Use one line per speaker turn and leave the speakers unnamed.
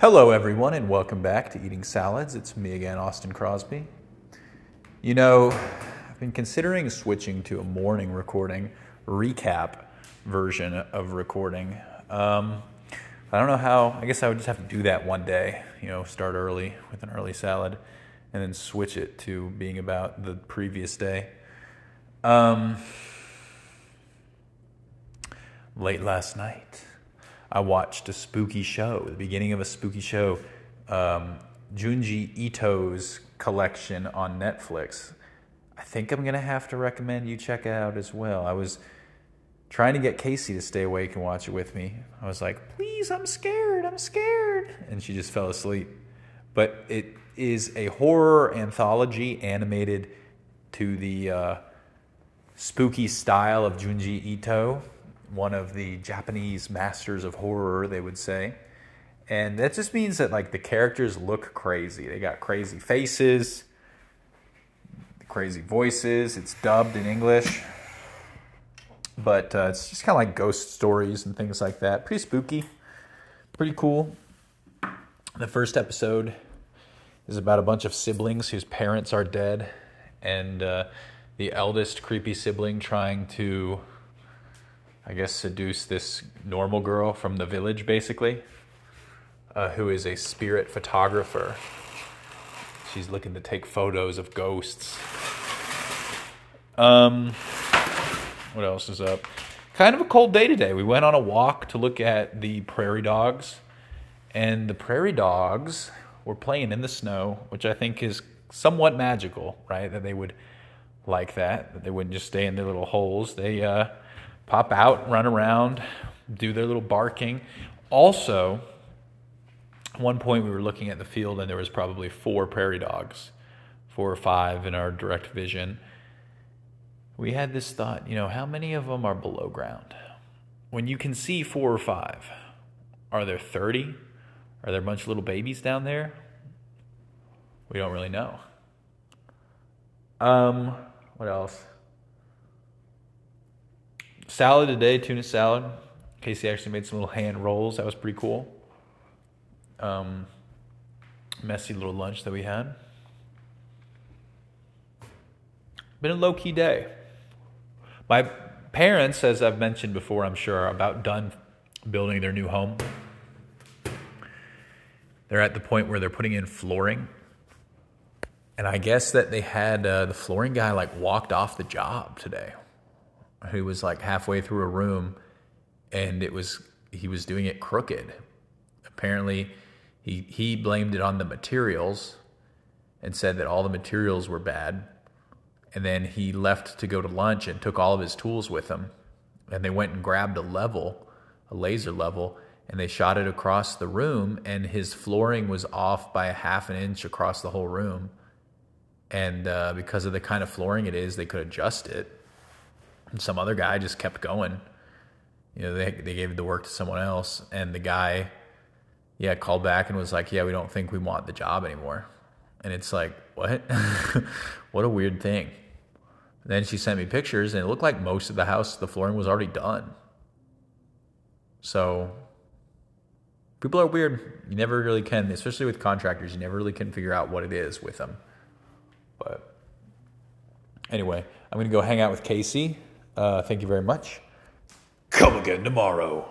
Hello, everyone, and welcome back to Eating Salads. It's me again, Austin Crosby. You know, I've been considering switching to a morning recording recap version of recording. Um, I don't know how, I guess I would just have to do that one day, you know, start early with an early salad and then switch it to being about the previous day. Um, late last night. I watched a spooky show, the beginning of a spooky show, um, Junji Ito's collection on Netflix. I think I'm gonna have to recommend you check it out as well. I was trying to get Casey to stay awake and watch it with me. I was like, please, I'm scared, I'm scared. And she just fell asleep. But it is a horror anthology animated to the uh, spooky style of Junji Ito one of the Japanese masters of horror, they would say. And that just means that like the characters look crazy. They got crazy faces, crazy voices. It's dubbed in English. But uh, it's just kind of like ghost stories and things like that. Pretty spooky, pretty cool. The first episode is about a bunch of siblings whose parents are dead, and uh, the eldest creepy sibling trying to I guess, seduce this normal girl from the village, basically, uh, who is a spirit photographer. She's looking to take photos of ghosts. Um, what else is up? Kind of a cold day today. We went on a walk to look at the prairie dogs, and the prairie dogs were playing in the snow, which I think is somewhat magical, right? That they would like that, that they wouldn't just stay in their little holes. They, uh, pop out, run around, do their little barking. Also, at one point we were looking at the field and there was probably four prairie dogs, four or five in our direct vision. We had this thought, you know, how many of them are below ground? When you can see four or five, are there 30? Are there a bunch of little babies down there? We don't really know. Um, what else? Salad today, tuna salad. Casey actually made some little hand rolls. That was pretty cool. Um, messy little lunch that we had. Been a low key day. My parents, as I've mentioned before, I'm sure, are about done building their new home. They're at the point where they're putting in flooring. And I guess that they had uh, the flooring guy like walked off the job today who was like halfway through a room and it was he was doing it crooked. Apparently he he blamed it on the materials and said that all the materials were bad. And then he left to go to lunch and took all of his tools with him. And they went and grabbed a level, a laser level, and they shot it across the room and his flooring was off by a half an inch across the whole room. And uh, because of the kind of flooring it is, they could adjust it and some other guy just kept going. You know, they they gave the work to someone else, and the guy, yeah, called back and was like, "Yeah, we don't think we want the job anymore." And it's like, what? what a weird thing. And then she sent me pictures, and it looked like most of the house, the flooring was already done. So people are weird. You never really can, especially with contractors. You never really can figure out what it is with them. But anyway, I'm going to go hang out with Casey. Uh, thank you very much. Come again tomorrow.